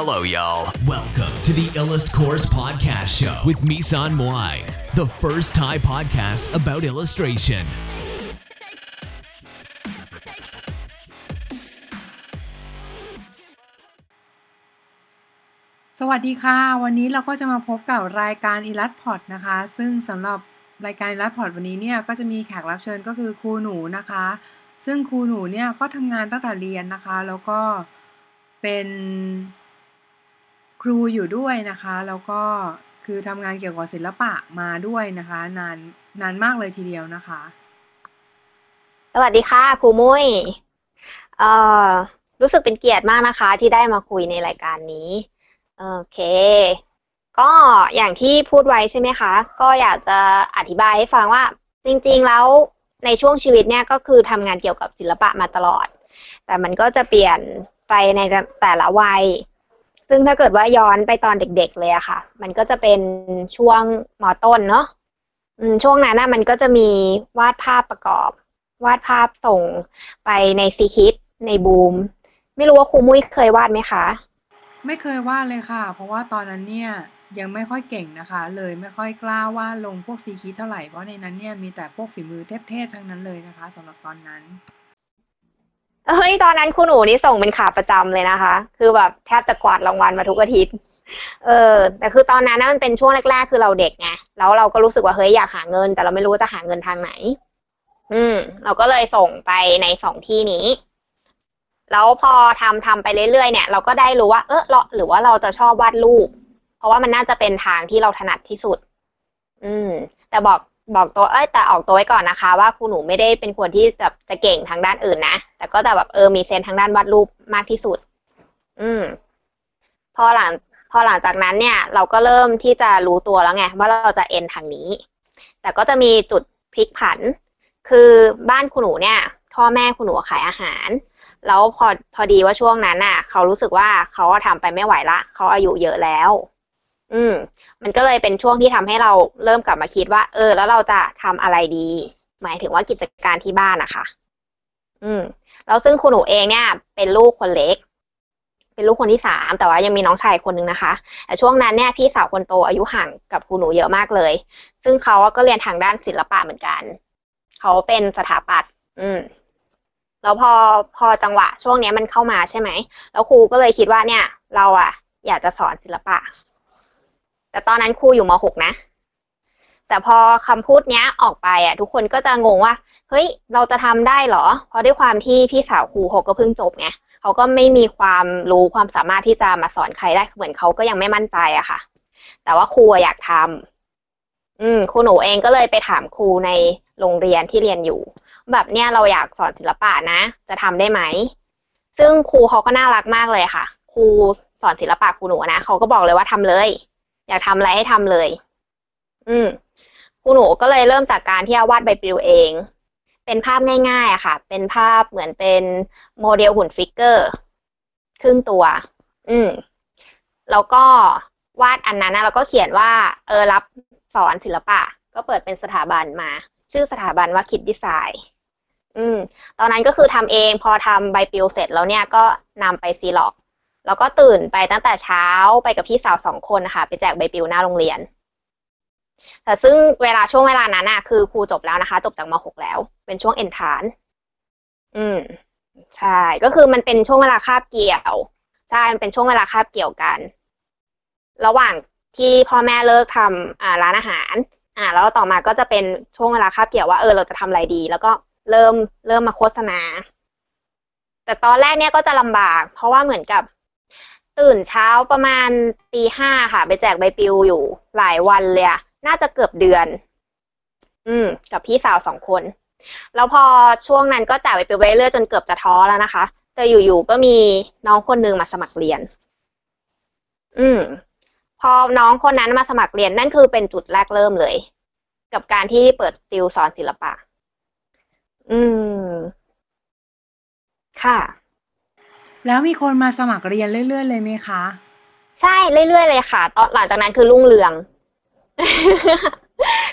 Hello, y'all. Welcome to the Illust Course Podcast Show with Misan Moai, the first Thai podcast about illustration. สวัสดีค่ะ วันนี้เราก็จะมาพบกับรายการอีลัดพอดนะคะ ซึ่งสำหรับรายการอีลัดพอดวันนี้เนี่ยก็จะมีแขกรับเชิญก็คือครูหนูนะคะ ซึ่งครูหนูเนี่ยก็ทำงานตั้งแต่เรียนนะคะ แล้วก็เป็น ครูอยู่ด้วยนะคะ แล้วก็คือทำงานเกี่ยวกับศิลปะมาด้วยนะคะ นานนานมากเลยทีเดียวนะคะ สวัสดีค่ะ ครูมุ้ยเอ่อรู้สึกเป็นเกียรติมากนะคะ ที่ได้มาคุยในรายการนี้โอเค ก็อย่างที่พูดไว้ใช่ไหมคะ ก็อยากจะอธิบายให้ฟังว่า จริงๆแล้วในช่วงชีวิตเนี่ยก็คือทำงานเกี่ยวกับศิลปะมาตลอด แต่มันก็จะเปลี่ยนไปในแต่ละวัย ซึ่งถ้าเกิดว่าย้อนไปตอนเด็กๆเลยอะค่ะ มันก็จะเป็นช่วงมอต้นเนาะช่วงนั้นนะมันก็จะมีวาดภาพประกอบ วาดภาพส่งไปในซีคิดในบูม ไม่รู้ว่าครูมุ้ยเคยวาดไหมคะ ไม่เคยวาดเลยค่ะ เพราะว่าตอนนั้นเนี่ยยังไม่ค่อยเก่งนะคะ เลยไม่ค่อยกล้าวาดลงพวกซีคิดเท่าไหร่เพราะในนั้นเนี่ยมีแต่พวกฝีมือเทพๆทั้งนั้นเลยนะคะสำหรับตอนนั้น เฮ้ยตอนนั้นครูหนูนี่ส่งเป็นขาประจำเลยนะคะ คือแบบแทบจะกวาดรางวัลมาทุกอาทิตย์ เออ แต่คือตอนนั้นนะมันเป็นช่วงแรก ๆ คือเราเด็กไงแล้วเราก็รู้สึกว่าเฮ้ยอยากหาเงิน แต่เราไม่รู้ว่าจะหาเงินทางไหน อืม เราก็เลยส่งไปในสองที่นี้ แล้วพอทำทำไปเรื่อยๆเนี่ย เราก็ได้รู้ว่า เออเราหรือว่าเราจะชอบวาดรูป เพราะว่ามันน่าจะเป็นทางที่เราถนัดที่สุด อืม แต่บอก บอกตัวเอ้ยแต่ออกตัวไว้ก่อนนะคะ ว่าครูหนูไม่ได้เป็นคนที่จะจะเก่งทางด้านอื่นนะแต่ก็จะแบบเออมีเซนทางด้านวาดรูปมากที่สุด อืม พอหลัง พอหลังจากนั้นเนี่ย เราก็เริ่มที่จะรู้ตัวแล้วไงว่าเราจะเอ็นทางนี้ แต่ก็จะมีจุดพลิกผัน คือบ้านคุณหนูเนี่ยพ่อแม่คุณหนูขายอาหาร แล้วพอพอดีว่าช่วงนั้นน่ะ เขารู้สึกว่าเขาทำไปไม่ไหวละเขาอายุเยอะแล้ว อืม มันก็เลยเป็นช่วงที่ทำให้เราเริ่มกลับมาคิดว่า เออ แล้วเราจะทำอะไรดี หมายถึงว่ากิจการที่บ้านนะคะอืม แล้วซึ่งคุณหนูเองเนี่ย เป็นลูกคนเล็ก เป็นลูกคนที่สามแต่ว่ายังมีน้องชายคนนึงนะคะแต่ช่วงนั้นเนี่ยพี่สาวคนโตอายุห่างกับคุณหนูเยอะมากเลย ซึ่งเขาก็เรียนทางด้านศิลปะเหมือนกัน เขาเป็นสถาปัตย์อืมแล้วพอพอจังหวะช่วงนี้มันเข้ามาใช่ไหม แล้วครูก็เลยคิดว่าเนี่ย เราอะอยากจะสอนศิลปะ แต่ตอนนั้นครูอยู่ม .6 นะ แต่พอคำพูดเนี้ยออกไปอะ ทุกคนก็จะงงว่า เฮ้ย เราจะทำได้เหรอ เพราะด้วยความที่พี่สาวครูเขาก็เพิ่งจบไงเขาก็ไม่มีความรู้ความสามารถที่จะมาสอนใครได้เหมือนเขาก็ยังไม่มั่นใจอะค่ะ แต่ว่าครูอยากทำอืมครูหนูเองก็เลยไปถามครูในโรงเรียนที่เรียนอยู่ แบบเนี้ยเราอยากสอนศิลปะนะ จะทำได้ไหมซึ่งครูเขาก็น่ารักมากเลยค่ะ ครูสอนศิลปะครูหนูนะเขาก็บอกเลยว่าทำเลย อยากทำอะไรให้ทำเลย อืมครูหนูก็เลยเริ่มจากการที่วาดใบปลิวเอง เป็นภาพง่ายๆอะค่ะ เป็นภาพเหมือนเป็นโมเดลหุ่น figure ครึ่งตัว อืมแล้วก็วาดอันนั้นนะแล้วก็เขียนว่า เออรับสอนศิลปะ ก็เปิดเป็นสถาบันมา ชื่อสถาบันว่าคิดดีไซน์อืม ตอนนั้นก็คือทำเองพอทำใบปลิวเสร็จแล้วเนี่ยก็นำไปซีล็อก แล้วก็ตื่นไปตั้งแต่เช้าไปกับพี่สาวสองคนนะคะไปแจกใบปลิวหน้าโรงเรียน แต่ซึ่งเวลาช่วงเวลานั้นน่ะคือครูจบแล้วนะคะ จบจากม .6 แล้ว เป็นช่วงเอ็นทาน อืมใช่ ก็คือมันเป็นช่วงเวลาคาบเกี่ยวใช่มันเป็นช่วงเวลาคาบเกี่ยวกัน ระหว่างที่พ่อแม่เลิกทำอ่าร้านอาหาร อ่า แล้วต่อมาก็จะเป็นช่วงเวลาคาบเกี่ยวว่าเออเราจะทำอะไรดี แล้วก็เริ่มเริ่มมาโฆษณา แต่ตอนแรกเนี่ยก็จะลำบาก เพราะว่าเหมือนกับ ตื่นเช้าประมาณตีห้าค่ะ ไปแจกใบปลิวอยู่หลายวันเลยอะน่าจะเกือบเดือน อืม กับพี่สาวสองคน แล้วพอช่วงนั้นก็จ่ายใบปลิวไปเรื่อยจนเกือบจะท้อแล้วนะคะจะอยู่ๆก็มีน้องคนนึงมาสมัครเรียน อืม พอน้องคนนั้นมาสมัครเรียนนั่นคือเป็นจุดแรกเริ่มเลย กับการที่เปิดติวสอนศิลปะ อืม ค่ะ แล้วมีคนมาสมัครเรียนเรื่อยๆเลยไหมคะ ใช่เรื่อยๆเลยค่ะตอนหลังจากนั้นคือรุ่งเรือง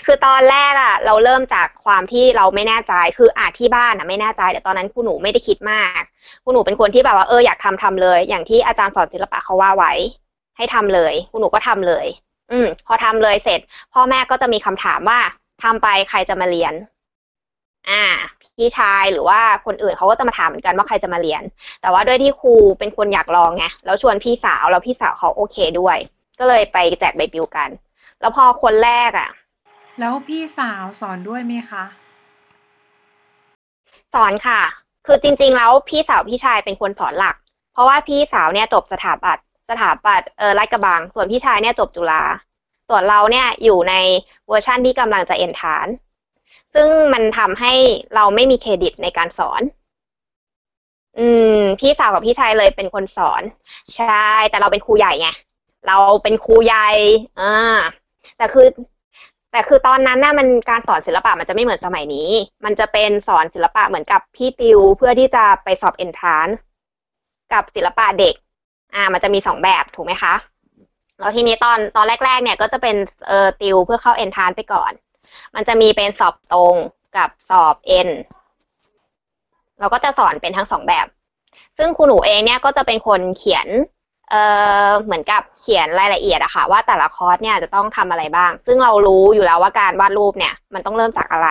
คือตอนแรกอะเราเริ่มจากความที่เราไม่แน่ใจคืออาที่บ้านอะไม่แน่ใจแต่ตอนนั้นครูหนูไม่ได้คิดมากครูหนูเป็นคนที่แบบว่าเอออยากทำทำเลย อย่างที่อาจารย์สอนศิลปะเขาว่าไว้ ให้ทำเลยครูหนูก็ทำเลย อืม พอทำเลยเสร็จ พ่อแม่ก็จะมีคำถามว่าทำไปใครจะมาเรียน อ่า พี่ชายหรือว่าคนอื่นเขาก็จะมาถามเหมือนกันว่าใครจะมาเรียน แต่ว่าด้วยที่ครูเป็นคนอยากลองไงแล้วชวนพี่สาวแล้วพี่สาวเขาโอเคด้วย ก็เลยไปแจกใบปลิวกัน แล้วพอคนแรกอะ แล้วพี่สาวสอนด้วยไหมคะ สอนค่ะ คือจริง ๆ แล้วพี่สาวพี่ชายเป็นคนสอนหลัก เพราะว่าพี่สาวเนี่ยจบสถาปัตย์สถาปัตย์เออลาดกระบัง ส่วนพี่ชายเนี่ยจบจุฬาส่วนเราเนี่ยอยู่ในเวอร์ชั่นที่กำลังจะเอนทรานซ์ ซึ่งมันทำให้เราไม่มีเครดิตในการสอน อืม พี่สาวกับพี่ชายเลยเป็นคนสอน ใช่ แต่เราเป็นครูใหญ่ไง เราเป็นครูใหญ่อ่าแต่คือแต่คือตอนนั้นน่ะมันการสอนศิลปะมันจะไม่เหมือนสมัยนี้ มันจะเป็นสอนศิลปะเหมือนกับพี่ติว เพื่อที่จะไปสอบเอนทรานซ์กับศิลปะเด็ก อ่า มันจะมีสองแบบถูกไหมคะ แล้วทีนี้ตอนตอนแรก ๆ เนี่ยก็จะเป็นเอ่อติวเพื่อเข้าเอนทรานซ์ไปก่อน มันจะมีเป็นสอบตรงกับสอบเอ็นเราก็จะสอนเป็นทั้งสองแบบ ซึ่งครูหนูเองเนี่ยก็จะเป็นคนเขียนเอ่อเหมือนกับเขียนรายละเอียดอะค่ะ ว่าแต่ละคอร์สเนี่ยจะต้องทำอะไรบ้าง ซึ่งเรารู้อยู่แล้วว่าการวาดรูปเนี่ย มันต้องเริ่มจากอะไร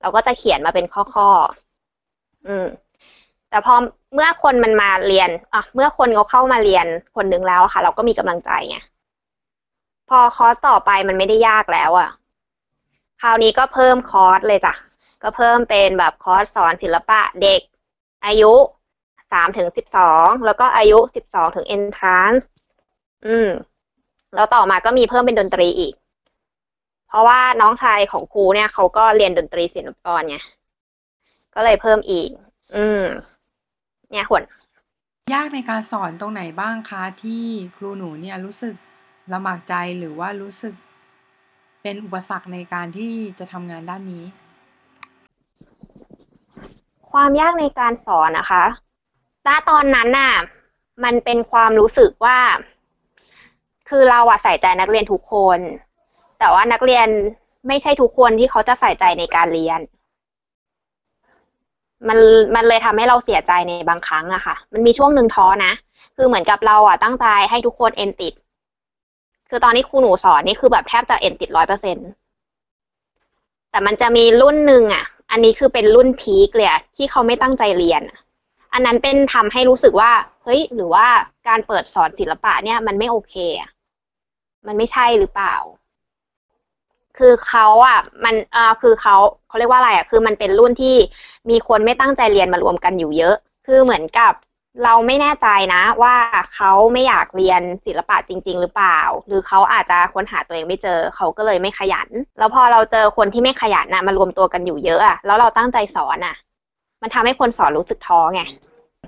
เราก็จะเขียนมาเป็นข้อๆอืม แต่พอเมื่อคนมันมาเรียนอะเมื่อคนเขาเข้ามาเรียนคนหนึ่งแล้วค่ะ เราก็มีกำลังใจไงพอคอร์สต่อไปมันไม่ได้ยากแล้วอะ คราวนี้ก็เพิ่มคอร์สเลยจ้ะ ก็เพิ่มเป็นแบบคอร์สสอนศิลปะเด็ก อายุสามถึงสิบสองแล้วก็อายุสิบสองถึง entrance อืม แล้วต่อมาก็มีเพิ่มเป็นดนตรีอีก เพราะว่าน้องชายของครูเนี่ยเขาก็เรียนดนตรีศิลปกรไงก็เลยเพิ่มอีก อืม เนี่ยหวนยากในการสอนตรงไหนบ้างคะที่ครูหนูเนี่ยรู้สึกลำบากใจหรือว่ารู้สึก เป็นอุปสรรคในการที่จะทำงานด้านนี้ ความยากในการสอนนะคะณตอนนั้นน่ะ มันเป็นความรู้สึกว่า คือเราอะใส่ใจนักเรียนทุกคน แต่ว่านักเรียนไม่ใช่ทุกคนที่เขาจะใส่ใจในการเรียน มันมันเลยทำให้เราเสียใจในบางครั้งอะค่ะ มันมีช่วงหนึ่งท้อนะ คือเหมือนกับเราอะตั้งใจให้ทุกคนเอ็นติด คือตอนนี้ครูหนูสอนนี่คือแบบแทบจะเอ็นติดร้อยเปอร์เซ็นแต่มันจะมีรุ่นหนึ่งอะ อันนี้คือเป็นรุ่นพีคเลยที่เขาไม่ตั้งใจเรียน อันนั้นเป็นทำให้รู้สึกว่า เฮ้ย หรือว่าการเปิดสอนศิลปะเนี่ย มันไม่โอเคอะมันไม่ใช่หรือเปล่า คือเขาอะ มันเอ่อคือเขาเขาเรียกว่าอะไรอะ คือมันเป็นรุ่นที่มีคนไม่ตั้งใจเรียนมารวมกันอยู่เยอะ คือเหมือนกับ เราไม่แน่ใจนะว่าเขาไม่อยากเรียนศิลปะจริง ๆ หรือเปล่า หรือเขาอาจจะค้นหาตัวเองไม่เจอเขาก็เลยไม่ขยัน แล้วพอเราเจอคนที่ไม่ขยันน่ะมารวมตัวกันอยู่เยอะอะแล้วเราตั้งใจสอนอะมันทำให้คนสอนรู้สึกท้อไง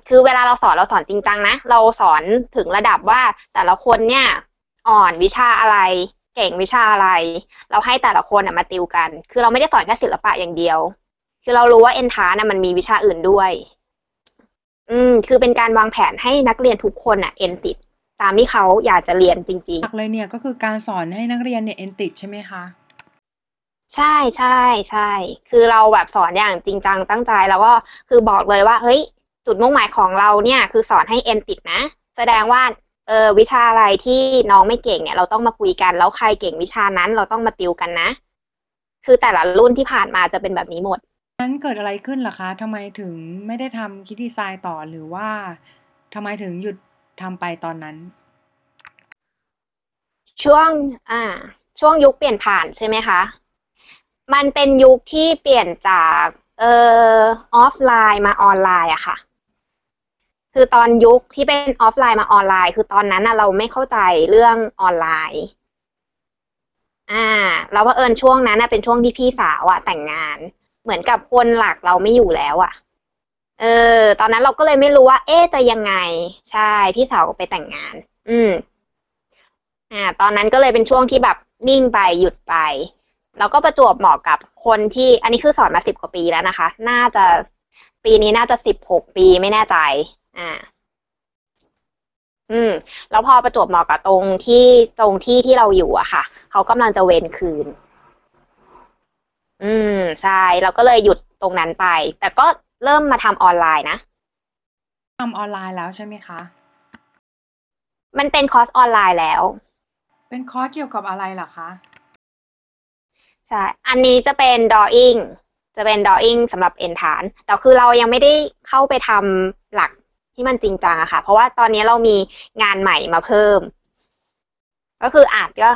คือเวลาเราสอนเราสอนจริงจังนะเราสอนถึงระดับว่าแต่ละคนเนี่ยอ่อนวิชาอะไร เก่งวิชาอะไร เราให้แต่ละคนมาติวกัน คือเราไม่ได้สอนแค่ศิลปะอย่างเดียว คือเรารู้ว่าเอ็นทาน่ะมันมีวิชาอื่นด้วย อืมคือเป็นการวางแผนให้นักเรียนทุกคนน่ะเอ็นติดตามที่เขาอยากจะเรียนจริง หลักเลยเนี่ยก็คือการสอนให้นักเรียนเนี่ยเอ็นติดใช่ไหมคะ ๆ ใช่ใช่ใช่ คือเราแบบสอนอย่างจริงจังตั้งใจแล้วก็คือบอกเลยว่า เฮ้ย จุดมุ่งหมายของเราเนี่ยคือสอนให้เอ็นติดนะ แสดงว่าเออวิชาอะไรที่น้องไม่เก่งเนี่ย เราต้องมาคุยกันแล้วใครเก่งวิชานั้น เราต้องมาติวกันนะ คือแต่ละรุ่นที่ผ่านมาจะเป็นแบบนี้หมด นั้นเกิดอะไรขึ้นล่ะคะ ทำไมถึงไม่ได้ทำคิดดีไซน์ต่อหรือว่าทำไมถึงหยุดทำไปตอนนั้น ช่วงอ่าช่วงยุคเปลี่ยนผ่านใช่ไหมคะ มันเป็นยุคที่เปลี่ยนจากเอ่อออฟไลน์มาออนไลน์อะค่ะ คือตอนยุคที่เป็นออฟไลน์มาออนไลน์ คือตอนนั้นน่ะเราไม่เข้าใจเรื่องออนไลน์อ่าแล้วว่าเอิญช่วงนั้นเป็นช่วงที่พี่สาวอะแต่งงาน เหมือนกับคนหลักเราไม่อยู่แล้วอะเออ ตอนนั้นเราก็เลยไม่รู้ว่า เอ๊จะยังไง ใช่ พี่สาวก็ไปแต่งงาน อืม อ่า ตอนนั้นก็เลยเป็นช่วงที่แบบนิ่งไปหยุดไป แล้วก็ประจวบเหมาะกับคนที่ อันนี้คือสอนมาสิบกว่าปีแล้วนะคะ น่าจะปีนี้น่าจะสิบหกปีไม่แน่ใจ อ่า อืม แล้วพอประจวบเหมาะกับตรงที่ตรงที่ที่เราอยู่อะค่ะ เขากำลังจะเวนคืน อืมใช่เราก็เลยหยุดตรงนั้นไป แต่ก็เริ่มมาทำออนไลน์นะ ทำออนไลน์แล้วใช่ไหมคะ มันเป็นคอร์สออนไลน์แล้ว เป็นคอร์สเกี่ยวกับอะไรเหรอคะ ใช่ อันนี้จะเป็น drawing จะเป็น drawing สำหรับเอนฐาน แต่คือเรายังไม่ได้เข้าไปทำหลักที่มันจริงจังอะค่ะ เพราะว่าตอนนี้เรามีงานใหม่มาเพิ่ม ก็คืออาจก็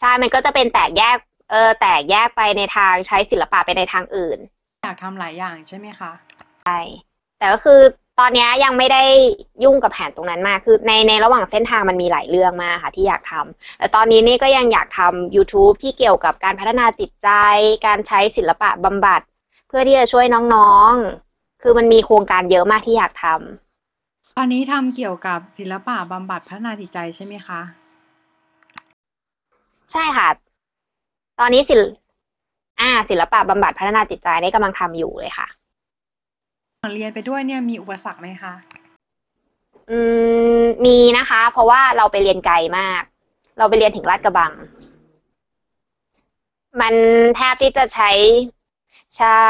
ใช่ มันก็จะเป็นแตกแยก เออแตกแยกไปในทางใช้ศิลปะไปในทางอื่น อยากทำหลายอย่างใช่ไหมคะแต่ก็คือตอนนี้ยังไม่ได้ยุ่งกับแผนตรงนั้นมากคือในในระหว่างเส้นทางมันมีหลายเรื่องมากค่ะที่อยากทำแต่ตอนนี้นี่ก็ยังอยากทำ YouTube ที่เกี่ยวกับการพัฒนาจิตใจ การใช้ศิลปะบำบัด เพื่อที่จะช่วยน้องๆ คือมันมีโครงการเยอะมากที่อยากทำตอนนี้ทำเกี่ยวกับศิลปะบำบัดพัฒนาจิตใจใช่ไหมคะ ใช่ค่ะ ตอนนี้ศิลอ่าศิลปะบำบัดพัฒนาจิตใจได้กำลังทำอยู่เลยค่ะเรียนไปด้วยเนี่ยมีอุปสรรคไหมคะ อืมมีนะคะ เพราะว่าเราไปเรียนไกลมาก เราไปเรียนถึงลาดกระบัง มันแทบที่จะใช้ใช่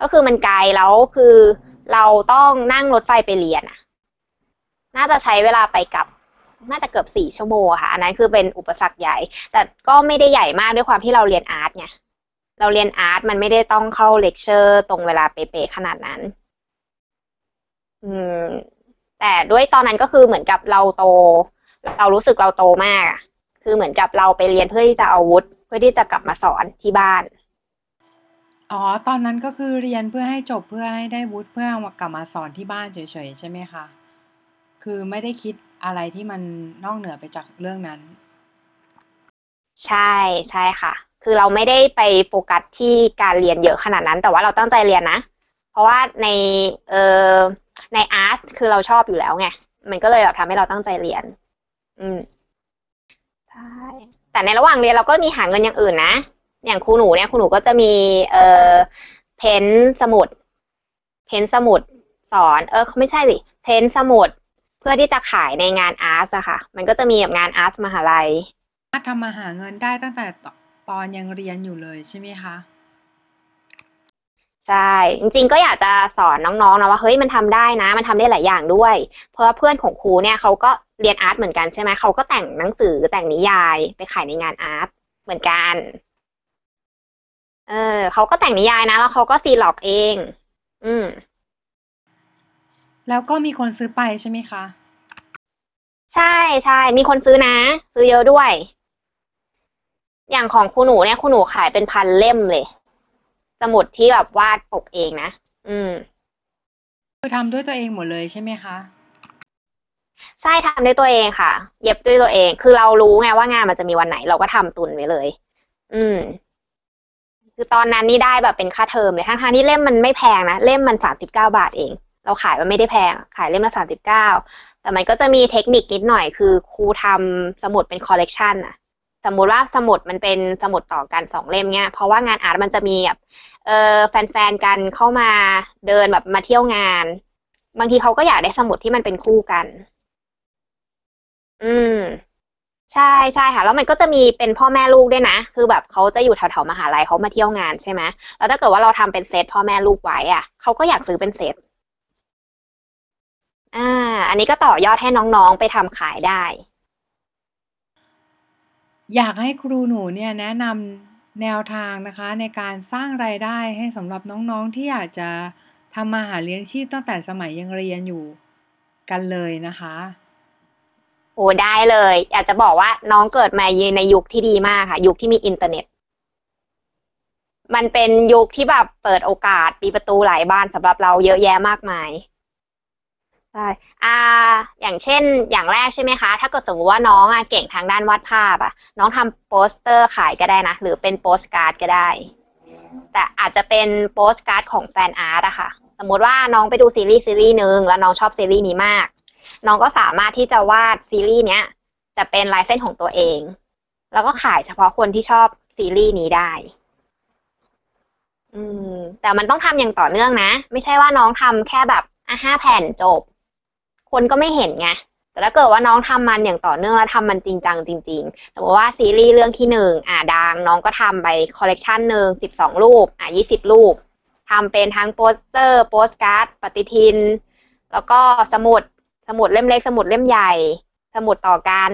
ก็คือมันไกลแล้วคือเราต้องนั่งรถไฟไปเรียนอะน่าจะใช้เวลาไปกลับ น่าจะเกือบสี่ชั่วโมงค่ะ อันนั้นคือเป็นอุปสรรคใหญ่ แต่ก็ไม่ได้ใหญ่มากด้วยความที่เราเรียน art ไง เราเรียน art มันไม่ได้ต้องเข้าเลคเชอร์ตรงเวลาเป๊ะๆขนาดนั้น อืม แต่ด้วยตอนนั้นก็คือเหมือนกับเราโต เรารู้สึกเราโตมาก คือเหมือนกับเราไปเรียนเพื่อที่จะเอาวุฒิเพื่อที่จะกลับมาสอนที่บ้าน อ๋อ ตอนนั้นก็คือเรียนเพื่อให้จบเพื่อให้ได้วุฒิเพื่อเอากลับมาสอนที่บ้านเฉยๆใช่ไหมคะ คือไม่ได้คิด อะไรที่มันนอกเหนือไปจากเรื่องนั้น ใช่ใช่ค่ะ คือเราไม่ได้ไปโฟกัสที่การเรียนเยอะขนาดนั้น แต่ว่าเราตั้งใจเรียนนะ เพราะว่าในเออในอาร์ตคือเราชอบอยู่แล้วไงมันก็เลยแบบทำให้เราตั้งใจเรียน อืมใช่แต่ในระหว่างเรียนเราก็มีหาเงินอย่างอื่นนะอย่างครูหนูเนี่ยครูหนูก็จะมีเออเพ้นสมุด เพ้นสมุดสอน เออไม่ใช่สิเพ้นสมุด พื่อที่จะขายในงานอาร์ตอะค่ะ มันก็จะมีแบบงานอาร์ตมหาลัยสามารถทำมาหาเงินได้ตั้งแต่ตตอนยังเรียนอยู่เลยใช่ไหมคะ ใช่ จริงๆ ก็อยากจะสอนน้องๆนะว่าเฮ้ยมันทำได้นะ มันทำได้หลายอย่างด้วย เพราะว่าเพื่อนของครูเนี่ยเขาก็เรียนอาร์ตเหมือนกันใช่ไหมเขาก็แต่งหนังสือแต่งนิยายไปขายในงานอาร์ตเหมือนกัน เออเขาก็แต่งนิยายนะ แล้วเขาก็ซีล็อกเอง อืม แล้วก็มีคนซื้อไปใช่ไหมคะ ใช่ใช่มีคนซื้อนะ ซื้อเยอะด้วย อย่างของครูหนูเนี่ยครูหนูขายเป็นพันเล่มเลย สมุดที่แบบวาดปกเองนะ อืม คือทำด้วยตัวเองหมดเลยใช่ไหมคะ ใช่ทำด้วยตัวเองค่ะ เย็บด้วยตัวเอง คือเรารู้ไงว่างานมันจะมีวันไหน เราก็ทำตุนไว้เลย อืม คือตอนนั้นนี่ได้แบบเป็นค่าเทอมเลยทั้งๆที่เล่มมันไม่แพงนะ เล่มมันสามสิบเก้าบาทเอง เราขายมันไม่ได้แพง ขายเล่มละสามสิบเก้าแต่มันก็จะมีเทคนิคนิดหน่อยคือครูทำสมุดเป็นคอลเลกชันอะสมมุติว่าสมุดมันเป็นสมุดต่อกันสองเล่มเนี้ยเพราะว่างานอาร์ตมันจะมีแบบเออแฟนๆกันเข้ามาเดินแบบมาเที่ยวงาน บางทีเขาก็อยากได้สมุดที่มันเป็นคู่กัน อืม ใช่ใช่ค่ะ แล้วมันก็จะมีเป็นพ่อแม่ลูกด้วยนะ คือแบบเขาจะอยู่แถวๆมหาลัยเขามาเที่ยวงานใช่ไหมแล้วถ้าเกิดว่าเราทำเป็นเซตพ่อแม่ลูกไว้อะเขาก็อยากซื้อเป็นเซต อ่า อันนี้ก็ต่อยอดให้น้อง ๆ ไปทำขายได้ อยากให้ครูหนูเนี่ยแนะนำแนวทางนะคะ ในการสร้างรายได้ให้สำหรับน้องๆที่อยากจะทำมาหาเลี้ยงชีพตั้งแต่สมัยยังเรียนอยู่กันเลยนะคะ โอ้ได้เลย อยากจะบอกว่าน้องเกิดมาในยุคที่ดีมากค่ะ ยุคที่มีอินเทอร์เน็ต มันเป็นยุคที่แบบเปิดโอกาสมีประตูหลายบานสำหรับเราเยอะแยะมากมาย ใช่อ่าอย่างเช่น อย่างแรกใช่ไหมคะ ถ้าเกิดสมมติว่าน้องอะเก่งทางด้านวาดภาพอะ น้องทำโปสเตอร์ขายก็ได้นะ หรือเป็นโปสการ์ดก็ได้ แต่อาจจะเป็นโปสการ์ดของ fan art อะค่ะ สมมุติว่าน้องไปดูซีรีส์ซีรีส์หนึ่งแล้วน้องชอบซีรีส์นี้มาก น้องก็สามารถที่จะวาดซีรีส์เนี้ย จะเป็นลายเส้นของตัวเอง แล้วก็ขายเฉพาะคนที่ชอบซีรีส์นี้ได้อืมแต่มันต้องทำอย่างต่อเนื่องนะ ไม่ใช่ว่าน้องทำแค่แบบอะห้าแผ่นจบ คนก็ไม่เห็นไงแต่ถ้าเกิดว่าน้องทำมันอย่างต่อเนื่องแล้วทำมันจริงจังจริงๆสมมติว่าซีรีส์เรื่องที่หนึ่งอ่าดังน้องก็ทำไปคอลเลกชันหนึ่งสิบสองรูปอ่ายี่สิบรูปทำเป็นทั้งโปสเตอร์โปสการ์ดปฏิทิน แล้วก็สมุดสมุดเล่มเล็ก สมุดเล่มใหญ่ สมุดต่อกัน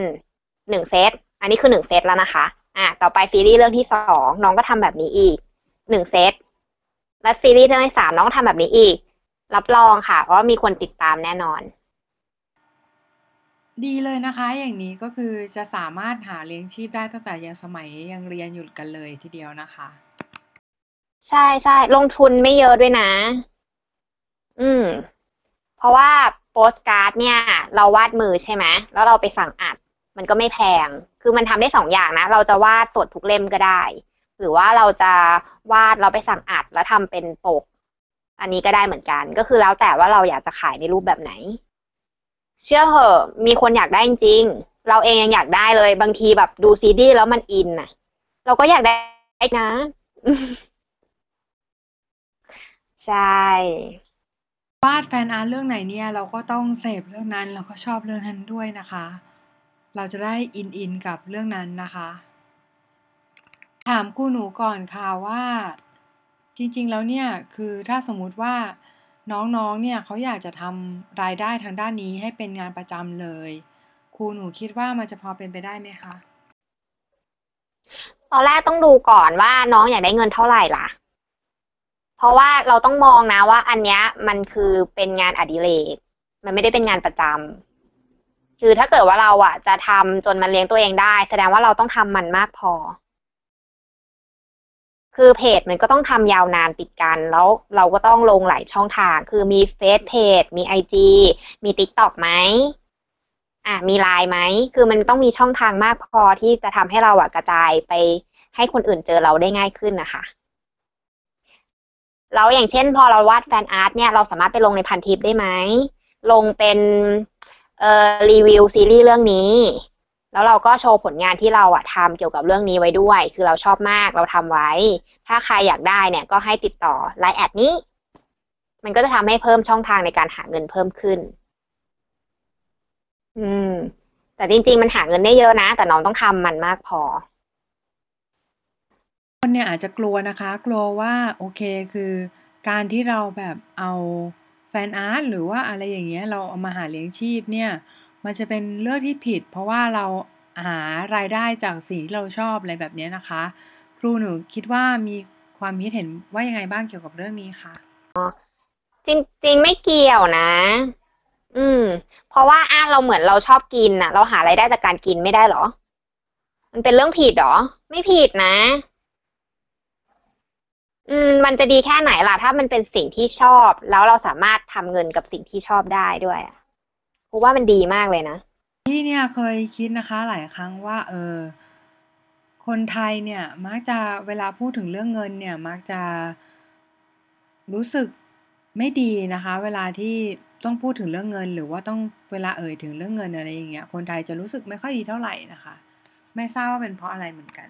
หนึ่งเซตอันนี้คือหนึ่งเซตแล้วนะคะอ่าต่อไปซีรีส์เรื่องที่สองน้องก็ทำแบบนี้อีกหนึ่งเซตและซีรีส์เรื่องที่สามน้องก็ทำแบบนี้อีก รับรองค่ะ เพราะว่ามีคนติดตามแน่นอน ดีเลยนะคะ อย่างนี้ก็คือจะสามารถหาเลี้ยงชีพได้ตั้งแต่ยังสมัยยังเรียนอยู่กันเลยทีเดียวนะคะ ใช่ใช่ลงทุนไม่เยอะด้วยนะ อืม เพราะว่าโปสการ์ดเนี่ย เราวาดมือใช่ไหมแล้วเราไปสั่งอัด มันก็ไม่แพง คือมันทำได้สองอย่างนะ เราจะวาดสดทุกเล่มก็ได้ หรือว่าเราจะวาดเราไปสั่งอัดแล้วทำเป็นปก อันนี้ก็ได้เหมือนกัน ก็คือแล้วแต่ว่าเราอยากจะขายในรูปแบบไหน เชื่อเหอะมีคนอยากได้จริงเราเองยังอยากได้เลย บางทีแบบดูซีรีส์แล้วมัน in น่ะ เราก็อยากได้นะ ใช่วาดแฟนอาร์ตเรื่องไหนเนี่ย เราก็ต้องเสพเรื่องนั้นแล้วก็ชอบเรื่องนั้นด้วยนะคะ เราจะได้อินอินกับเรื่องนั้นนะคะ ถามครูหนูก่อนค่ะว่า จริง ๆ แล้วเนี่ย คือถ้าสมมุติว่า น้องๆ เนี่ยเขาอยากจะทำรายได้ทางด้านนี้ให้เป็นงานประจำเลย ครูหนูคิดว่ามันจะพอเป็นไปได้ไหมคะ ตอนแรกต้องดูก่อนว่าน้องอยากได้เงินเท่าไหร่ล่ะ เพราะว่าเราต้องมองนะว่า อันเนี้ยมันคือเป็นงานอดิเรก มันไม่ได้เป็นงานประจำคือถ้าเกิดว่าเราอะ จะทำจนมันเลี้ยงตัวเองได้ แสดงว่าเราต้องทำมันมากพอ คือเพจมันก็ต้องทำยาวนานติดกัน แล้วเราก็ต้องลงหลายช่องทาง คือมีเฟซเพมีไอจีมีติ๊กต็อกไหมอะมีไลน์ไหม คือมันต้องมีช่องทางมากพอที่จะทำให้เราอะกระจายไปให้คนอื่นเจอเราได้ง่ายขึ้นนะคะแล้วอย่างเช่น พอเราวาด fan art เนี่ยเราสามารถไปลงในพันทิปได้ไหม ลงเป็นเอ่อรีวิวซีรีส์เรื่องนี้ แล้วเราก็โชว์ผลงานที่เราอะทำเกี่ยวกับเรื่องนี้ไว้ด้วย คือเราชอบมากเราทำไว้ ถ้าใครอยากได้เนี่ยก็ให้ติดต่อไลน์ add นี้ มันก็จะทำให้เพิ่มช่องทางในการหาเงินเพิ่มขึ้น อืม แต่จริง ๆ มันหาเงินได้เยอะนะ แต่น้องต้องทำมันมากพอ คนเนี่ยอาจจะกลัวนะคะ กลัวว่าโอเคคือการที่เราแบบเอาแฟนอาร์ตหรือว่าอะไรอย่างเงี้ย เราเอามาหาเลี้ยงชีพเนี่ย มันจะเป็นเรื่องที่ผิด เพราะว่าเราหารายได้จากสิ่งที่เราชอบอะไรแบบนี้นะคะ ครูหนูคิดว่ามีความคิดเห็นว่ายังไงบ้างเกี่ยวกับเรื่องนี้คะจริงๆไม่เกี่ยวนะ อืม เพราะว่าอะเราเหมือนเราชอบกินนะเราหารายได้จากการกินไม่ได้เหรอ มันเป็นเรื่องผิดเหรอ ไม่ผิดนะ อืม มันจะดีแค่ไหนล่ะ ถ้ามันเป็นสิ่งที่ชอบ แล้วเราสามารถทำเงินกับสิ่งที่ชอบได้ด้วยอะ เพราะว่ามันดีมากเลยนะพี่เนี่ยเคยคิดนะคะหลายครั้งว่า เออ คนไทยเนี่ย มักจะเวลาพูดถึงเรื่องเงินเนี่ย มักจะรู้สึกไม่ดีนะคะ เวลาที่ต้องพูดถึงเรื่องเงิน หรือว่าต้องเวลาเอ่ยถึงเรื่องเงินอะไรอย่างเงี้ยคนไทยจะรู้สึกไม่ค่อยดีเท่าไหร่นะคะ ไม่ทราบว่าเป็นเพราะอะไรเหมือนกัน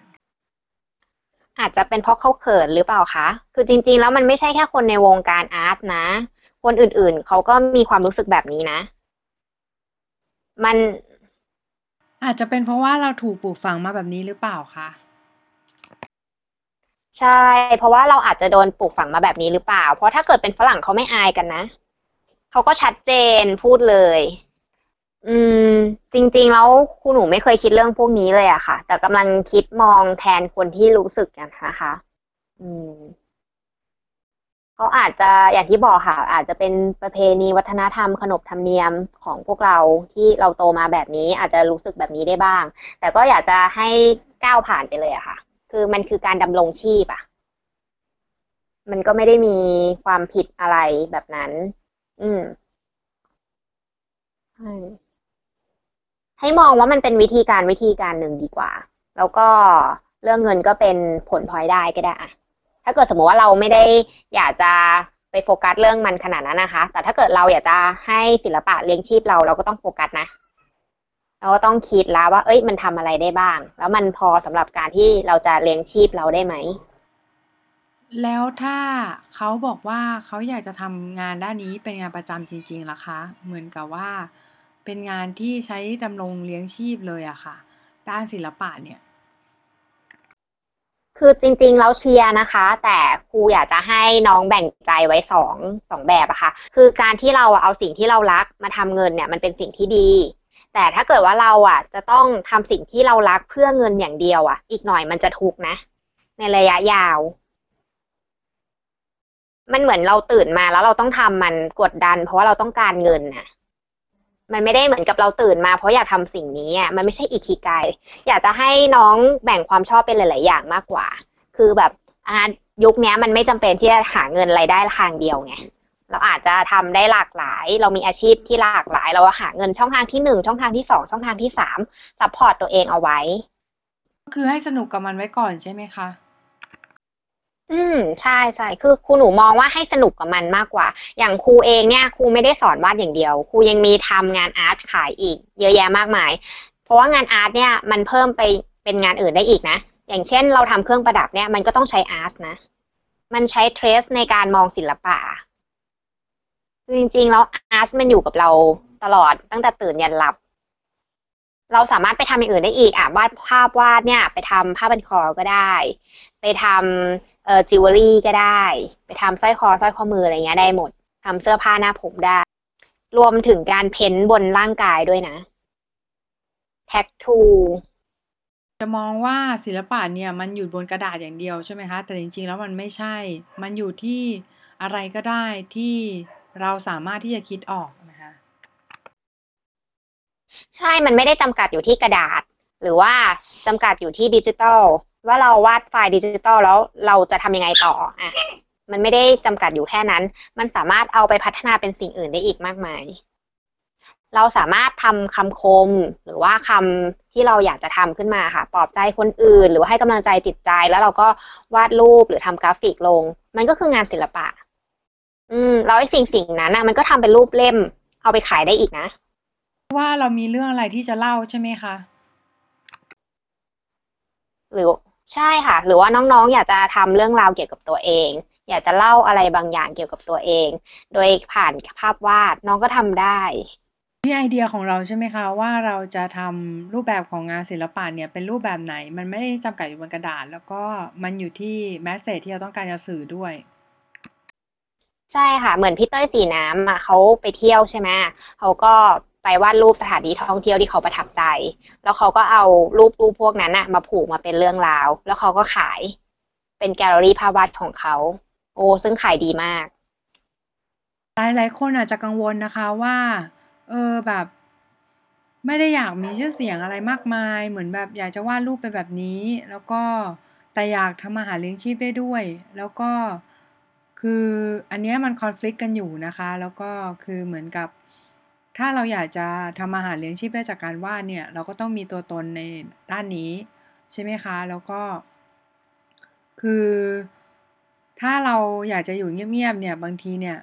อาจจะเป็นเพราะเขาเขินหรือเปล่าคะคือจริง ๆ แล้วมันไม่ใช่แค่คนในวงการอาร์ตนะ คนอื่นๆเขาก็มีความรู้สึกแบบนี้นะ มัน อาจจะเป็นเพราะว่าเราถูกปลูกฝังมาแบบนี้หรือเปล่าคะใช่ เพราะว่าเราอาจจะโดนปลูกฝังมาแบบนี้หรือเปล่า เพราะถ้าเกิดเป็นฝรั่งเขาไม่อายกันนะเขาก็ชัดเจนพูดเลย อืม จริง ๆ แล้วครูหนูไม่เคยคิดเรื่องพวกนี้เลยอะค่ะ แต่กำลังคิดมองแทนคนที่รู้สึกกันนะคะ อืม เขาอาจจะอย่างที่บอกค่ะ อาจจะเป็นประเพณีวัฒนธรรมขนบธรรมเนียมของพวกเราที่เราโตมาแบบนี้ อาจจะรู้สึกแบบนี้ได้บ้าง แต่ก็อยากจะให้ก้าวผ่านไปเลยอะค่ะ คือมันคือการดำรงชีพอะมันก็ไม่ได้มีความผิดอะไรแบบนั้น อืมใช่ให้มองว่ามันเป็นวิธีการวิธีการหนึ่งดีกว่า แล้วก็เรื่องเงินก็เป็นผลพลอยได้ก็ได้อะ ถ้าเกิดสมมติว่าเราไม่ได้อยากจะไปโฟกัสเรื่องมันขนาดนั้นนะคะ แต่ถ้าเกิดเราอยากจะให้ศิลปะเลี้ยงชีพเราเราก็ต้องโฟกัสนะ เราก็ต้องคิดแล้วว่า เอ้ย มันทำอะไรได้บ้าง แล้วมันพอสำหรับการที่เราจะเลี้ยงชีพเราได้ไหม แล้วถ้าเขาบอกว่าเขาอยากจะทำงานด้านนี้เป็นงานประจำจริงๆล่ะคะ เหมือนกับว่า เป็นงานที่ใช้ดำรงเลี้ยงชีพเลยอะค่ะ ด้านศิลปะเนี่ย คือจริงๆเราเชียร์นะคะ แต่ครูอยากจะให้น้องแบ่งใจไว้สองสองแบบอะค่ะ คือการที่เราเอาสิ่งที่เรารักมาทำเงินเนี่ยมันเป็นสิ่งที่ดี แต่ถ้าเกิดว่าเราอะจะต้องทำสิ่งที่เรารักเพื่อเงินอย่างเดียวอะอีกหน่อยมันจะทุกนะ ในระยะยาว มันเหมือนเราตื่นมาแล้วเราต้องทำมันกดดัน เพราะว่าเราต้องการเงินน่ะ มันไม่ได้เหมือนกับเราตื่นมา เพราะอยากทำสิ่งนี้อะมันไม่ใช่อิคิไกอยากจะให้น้องแบ่งความชอบเป็นหลาย ๆ อย่างมากกว่า คือแบบอ่ายุคนี้มันไม่จำเป็นที่จะหาเงินรายได้ทางเดียวไงเราอาจจะทำได้หลากหลาย เรามีอาชีพที่หลากหลาย เราหาเงินช่องทางที่หนึ่งช่องทางที่สองช่องทางที่สาม support ตัวเองเอาไว้ก็คือให้สนุกกับมันไว้ก่อนใช่ไหมคะ อืมใช่ใช่คือครูหนูมองว่าให้สนุกกับมันมากกว่า อย่างครูเองเนี่ยครูไม่ได้สอนวาดอย่างเดียวครูยังมีทำงานอาร์ตขายอีก เยอะแยะมากมาย เพราะว่างานอาร์ตเนี่ยมันเพิ่มไปเป็นงานอื่นได้อีกนะ อย่างเช่นเราทำเครื่องประดับเนี่ยมันก็ต้องใช้อาร์ตนะ มันใช้เทรสในการมองศิลปะคือจริงๆแล้วอาร์ตมันอยู่กับเราตลอดตั้งแต่ตื่นยันหลับ เราสามารถไปทำอย่างอื่นได้อีกอะวาดภาพวาดเนี่ย ไปทำผ้าบันคอก็ได้ ไปทำ เอ่อจิวเวลรี่ก็ได้ ไปทำสร้อยคอสร้อยข้อมืออะไรเงี้ยได้หมดทำเสื้อผ้าหน้าผมได้ รวมถึงการ paint บนร่างกายด้วยนะแท็กทูจะมองว่าศิลปะเนี่ยมันอยู่บนกระดาษอย่างเดียวใช่ไหมคะ แต่จริงๆแล้วมันไม่ใช่ มันอยู่ที่อะไรก็ได้ที่เราสามารถที่จะคิดออกนะคะใช่มันไม่ได้จำกัดอยู่ที่กระดาษ หรือว่าจำกัดอยู่ที่ดิจิตอล ว่าเราวาดไฟล์ดิจิตอลแล้วเราจะทำยังไงต่ออะมันไม่ได้จำกัดอยู่แค่นั้น มันสามารถเอาไปพัฒนาเป็นสิ่งอื่นได้อีกมากมาย เราสามารถทำคำคมหรือว่าคำที่เราอยากจะทำขึ้นมาค่ะปลอบใจคนอื่น หรือว่าให้กำลังใจจิตใจ แล้วเราก็วาดรูปหรือทำกราฟิกลง มันก็คืองานศิลปะ อืมแล้วไอ้สิ่งสิ่งนั้นนะมันก็ทำเป็นรูปเล่ม เอาไปขายได้อีกนะ ว่าเรามีเรื่องอะไรที่จะเล่าใช่ไหมคะหรือ ใช่ค่ะ หรือว่าน้องๆ อยากจะทำเรื่องราวเกี่ยวกับตัวเอง อยากจะเล่าอะไรบางอย่างเกี่ยวกับตัวเอง โดยผ่านภาพวาดน้องก็ทำได้ที่ไอเดียของเราใช่ไหมคะว่าเราจะทำรูปแบบของงานศิลปะเนี่ยเป็นรูปแบบไหน มันไม่ได้จำกัดอยู่บนกระดาษ แล้วก็มันอยู่ที่แมสเซจที่เราต้องการจะสื่อด้วยใช่ค่ะ เหมือนพี่เต้ยสีน้ำอะเขาไปเที่ยวใช่ไหมเขาก็ ไปวาดรูปสถานที่ท่องเที่ยวที่เขาประทับใจ แล้วเขาก็เอารูปรูปพวกนั้นน่ะมาผูกมาเป็นเรื่องราว แล้วเขาก็ขาย เป็นแกลเลอรี่ภาพวาดของเขา โอ้ซึ่งขายดีมาก หลายหลายคนอาจจะกังวลนะคะว่า เออแบบ ไม่ได้อยากมีชื่อเสียงอะไรมากมาย เหมือนแบบอยากจะวาดรูปเป็นแบบนี้ แล้วก็แต่อยากทำอาหาเลี้ยงชีพได้ด้วย แล้วก็คืออันนี้มันคอน FLICT กันอยู่นะคะ แล้วก็คือเหมือนกับ ถ้าเราอยากจะทำอาหารเลี้ยงชีพได้จากการวาดเนี่ย เราก็ต้องมีตัวตนในด้านนี้ ใช่ไหมคะ แล้วก็ คือ ถ้าเราอยากจะอยู่เงียบๆเนี่ยบางทีเนี่ย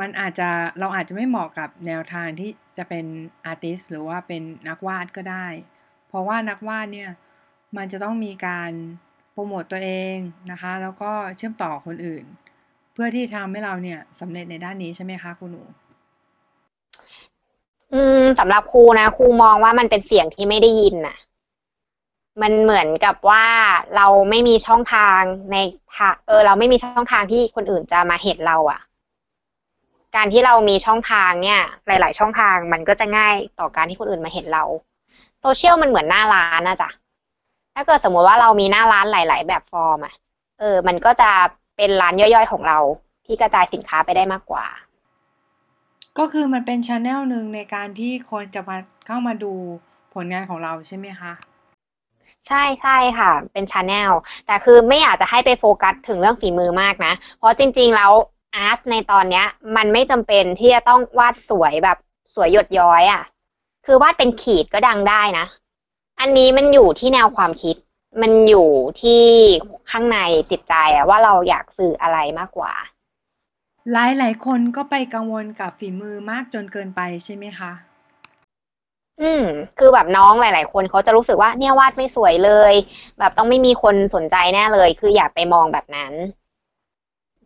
มันอาจจะเราอาจจะไม่เหมาะกับแนวทางที่จะเป็นอาร์ติสหรือว่าเป็นนักวาดก็ได้ เพราะว่านักวาดเนี่ย มันจะต้องมีการโปรโมตตัวเองนะคะ แล้วก็เชื่อมต่อคนอื่น เพื่อที่ทำให้เราเนี่ยสำเร็จในด้านนี้ใช่ไหมคะคุณหนู อืมสำหรับครูนะครูมองว่ามันเป็นเสียงที่ไม่ได้ยินน่ะ มันเหมือนกับว่าเราไม่มีช่องทางในทางเออ เราไม่มีช่องทางที่คนอื่นจะมาเห็นเราอะ่ะ การที่เรามีช่องทางเนี่ย หลาย ๆ ช่องทางมันก็จะง่ายต่อการที่คนอื่นมาเห็นเราโซเชียลมันเหมือนหน้าร้านนะจ๊ะถ้าเกิดสมมติว่าเรามีหน้าร้านหลาย ๆ แพลตฟอร์มอะ เออ มันก็จะเป็นร้านย่อยๆของเราที่กระจายสินค้าไปได้มากกว่า ก็คือมันเป็นช n แนลหนึ่งในการที่คนจะมาเข้ามาดูผลงานของเราใช่ไหมคะ ใช่ใช่ค่ะ เป็น channel แต่คือไม่อยากจะให้ไปโฟกัสถึงเรื่องฝีมือมากนะ เพราะจริงๆแล้วอาร์ตในตอนเนี้ย มันไม่จำเป็นที่จะต้องวาดสวยแบบสวยหยดย้อยอะ่ะ คือวาดเป็นขีดก็ดังได้นะ อันนี้มันอยู่ที่แนวความคิด มันอยู่ที่ข้างในจิตใจอะว่าเราอยากสื่ออะไรมากกว่า หลายหลายๆคนก็ไปกังวลกับฝีมือมากจนเกินไปใช่ไหมคะ อืม คือแบบน้องหลาย ๆ คนเขาจะรู้สึกว่าเนี่ยวาดไม่สวยเลย แบบต้องไม่มีคนสนใจแน่เลย คืออย่าไปมองแบบนั้น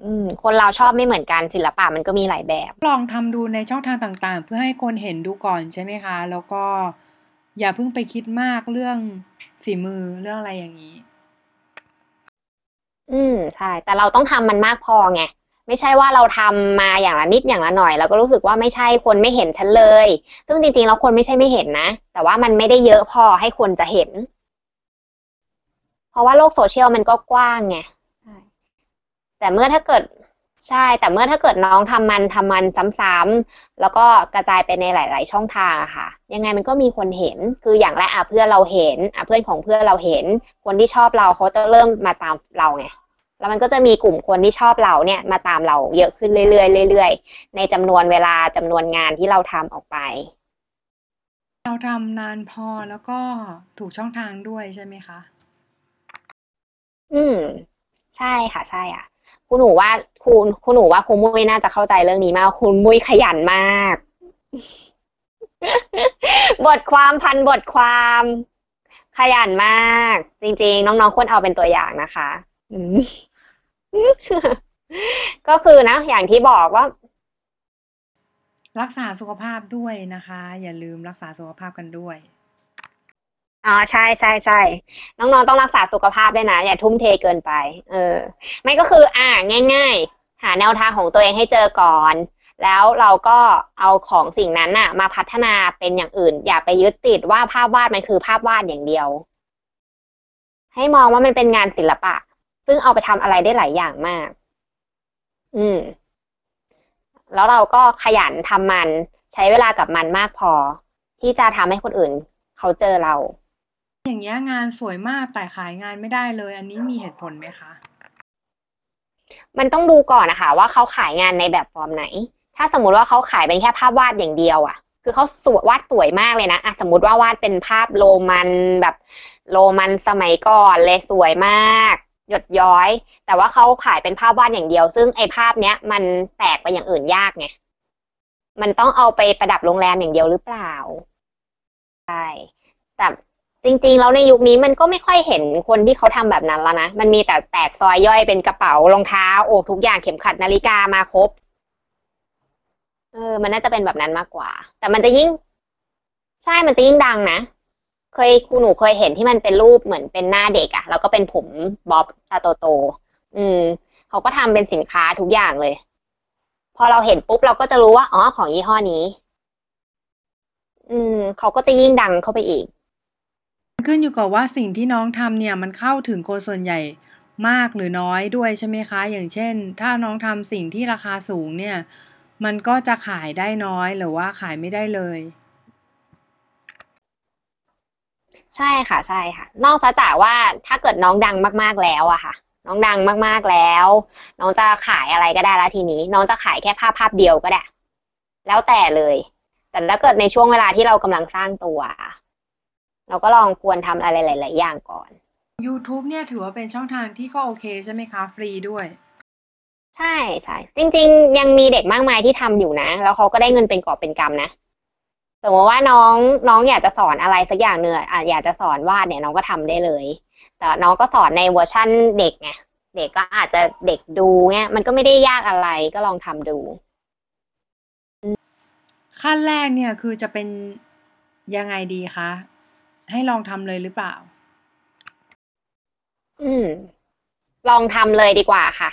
อืม คนเราชอบไม่เหมือนกันศิลปะมันก็มีหลายแบบ ลองทำดูในช่องทางต่างๆ เพื่อให้คนเห็นดูก่อนใช่ไหมคะ แล้วก็อย่าเพิ่งไปคิดมากเรื่องฝีมือเรื่องอะไรอย่างนี้ อืม ใช่ แต่เราต้องทำมันมากพอไง ไม่ใช่ว่าเราทำมาอย่างละนิดอย่างละหน่อย แล้วก็รู้สึกว่าไม่ใช่คนไม่เห็นฉันเลย ซึ่งจริงๆแล้วคนไม่ใช่ไม่เห็นนะ แต่ว่ามันไม่ได้เยอะพอให้คนจะเห็น เพราะว่าโลกโซเชียลมันก็กว้างไงใช่แต่เมื่อถ้าเกิดใช่ แต่เมื่อถ้าเกิดน้องทำมันทำมันซ้ำๆแล้วก็กระจายไปในหลาย ๆ ช่องทางอะค่ะ ยังไงมันก็มีคนเห็น คืออย่างแรกอะเพื่อนเราเห็นอะเพื่อนของเพื่อนเราเห็น คนที่ชอบเราเขาจะเริ่มมาตามเราไง แล้วมันก็จะมีกลุ่มคนที่ชอบเราเนี่ยมาตามเราเยอะขึ้นเรื่อยๆเรื่อยๆ ในจำนวนเวลาจำนวนงานที่เราทำออกไป เราทำนานพอแล้วก็ถูกช่องทางด้วยใช่ไหมคะ อืม ใช่ค่ะ ใช่อะคุณหนูว่าคุณคุณหนูว่าคุณมุ้ยน่าจะเข้าใจเรื่องนี้มากคุณมุ้ยขยันมาก บทความพันบทความ ขยันมาก จริง ๆ น้องๆควรเอาเป็นตัวอย่างนะคะอืม ก็คือนะ อย่างที่บอกว่า รักษาสุขภาพด้วยนะคะ อย่าลืมรักษาสุขภาพกันด้วยอ๋อใช่ใช่ใช่น้องๆต้องรักษาสุขภาพด้วยนะ อย่าทุ่มเทเกินไป เออ ไม่ก็คือ อ่าง่าย ๆ หาแนวทางของตัวเองให้เจอก่อน แล้วเราก็เอาของสิ่งนั้นน่ะ มาพัฒนาเป็นอย่างอื่น อย่าไปยึดติดว่าภาพวาดมันคือภาพวาดอย่างเดียว ให้มองว่ามันเป็นงานศิลปะ ซึ่งเอาไปทำอะไรได้หลายอย่างมาก อืม แล้วเราก็ขยันทำมัน ใช้เวลากับมันมากพอ ที่จะทำให้คนอื่น เขาเจอเรา อย่างเงี้ยงานสวยมากแต่ขายงานไม่ได้เลย อันนี้มีเหตุผลไหมคะ มันต้องดูก่อนนะคะ ว่าเขาขายงานในแบบฟอร์มไหน ถ้าสมมุติว่าเขาขายเป็นแค่ภาพวาดอย่างเดียวอะ่ะคือเขาสวยวาดสวยมากเลยนะอะสมมติว่าวาดเป็นภาพโรมันแบบโรมันสมัยก่อนเลยสวยมาก หยดย้อย แต่ว่าเขาขายเป็นภาพวาดอย่างเดียว ซึ่งไอ้ภาพเนี้ย มันแตกไปอย่างอื่นยากไงมันต้องเอาไปประดับโรงแรมอย่างเดียวหรือเปล่าใช่แต่จริงๆแล้วในยุคนี้มันก็ไม่ค่อยเห็นคนที่เขาทำแบบนั้นแล้วนะมันมีแต่แตกซอยย่อยเป็นกระเป๋ารองเท้าโอ้ทุกอย่างเข็มขัดนาฬิกามาครบเออ มันน่าจะเป็นแบบนั้นมากกว่า แต่มันจะยิ่ง ใช่มันจะยิ่งดังนะ เคยครูหนูเคยเห็นที่มันเป็นรูปเหมือนเป็นหน้าเด็กอะแล้วก็เป็นผมบ๊อบตาโตๆอืมเขาก็ทำเป็นสินค้าทุกอย่างเลย พอเราเห็นปุ๊บเราก็จะรู้ว่าอ๋อของยี่ห้อนี้ อืมเขาก็จะยิ่งดังเข้าไปอีก ขึ้นอยู่กับว่าสิ่งที่น้องทำเนี่ย มันเข้าถึงคนส่วนใหญ่มากหรือน้อยด้วยใช่ไหมคะ อย่างเช่น ถ้าน้องทำสิ่งที่ราคาสูงเนี่ย มันก็จะขายได้น้อยหรือว่าขายไม่ได้เลย ใช่ค่ะใช่ค่ะ นอกจากว่าถ้าเกิดน้องดังมากๆแล้วอะค่ะ น้องดังมากๆแล้ว น้องจะขายอะไรก็ได้แล้วทีนี้ น้องจะขายแค่ภาพภาพเดียวก็ได้ แล้วแต่เลย แต่ถ้าเกิดในช่วงเวลาที่เรากำลังสร้างตัว เราก็ลองควรทำอะไรหลาย ๆ อย่างก่อน YouTube เนี่ยถือว่าเป็นช่องทางที่ก็โอเคใช่ไหมคะฟรีด้วย ใช่ใช่จริง ๆ ยังมีเด็กมากมายที่ทำอยู่นะ แล้วเขาก็ได้เงินเป็นกอบเป็นกำนะส มมติว่าน้องน้องอยากจะสอนอะไรสักอย่างเนื้อะอะอยากจะสอนวาดเนี่ยน้องก็ทำได้เลย แต่น้องก็สอนในเวอร์ชั่นเด็กไงเด็กก็อาจจะเด็กดูเงี้ยมันก็ไม่ได้ยากอะไรก็ลองทำดู ขั้นแรกเนี่ยคือจะเป็นยังไงดีคะให้ลองทำเลยหรือเปล่า อืม ลองทำเลยดีกว่าค่ะ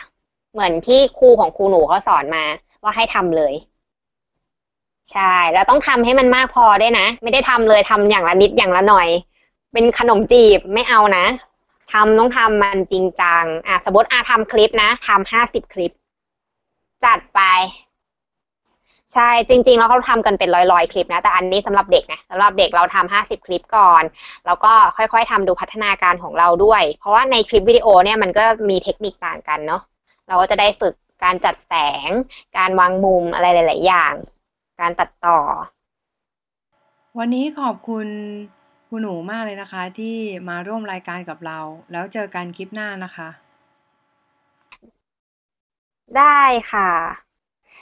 เหมือนที่ครูของครูหนูเขาสอนมาว่าให้ทำเลย ใช่ แล้วต้องทำให้มันมากพอด้วยนะ ไม่ได้ทำเลยทำอย่างละนิดอย่างละหน่อย เป็นขนมจีบไม่เอานะทำต้องทำมันจริงจังอะสมมติอะทำคลิปนะทำห้าสิบคลิป จัดไป ใช่จริง ๆ แล้วเขาทำกันเป็นร้อยๆคลิปนะ แต่อันนี้สำหรับเด็กนะสำหรับเด็กเราทำห้าสิบคลิปก่อน แล้วก็ค่อยๆทำดูพัฒนาการของเราด้วย เพราะว่าในคลิปวิดีโอเนี่ยมันก็มีเทคนิคต่างกันเนาะเราก็จะได้ฝึกการจัดแสง การวางมุมอะไรหลาย ๆ อย่าง การตัดต่อ วันนี้ขอบคุณคุณหนูมากเลยนะคะ ที่มาร่วมรายการกับเรา แล้วเจอกันคลิปหน้านะคะ ได้ค่ะ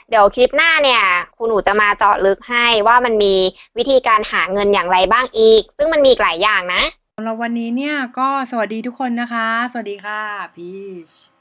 เดี๋ยวคลิปหน้าเนี่ยครูหนูจะมาเจาะลึกให้ว่ามันมีวิธีการหาเงินอย่างไรบ้างอีก ซึ่งมันมีอีกหลายอย่างนะ สำหรับวันนี้เนี่ยก็สวัสดีทุกคนนะคะ สวัสดีค่ะพีช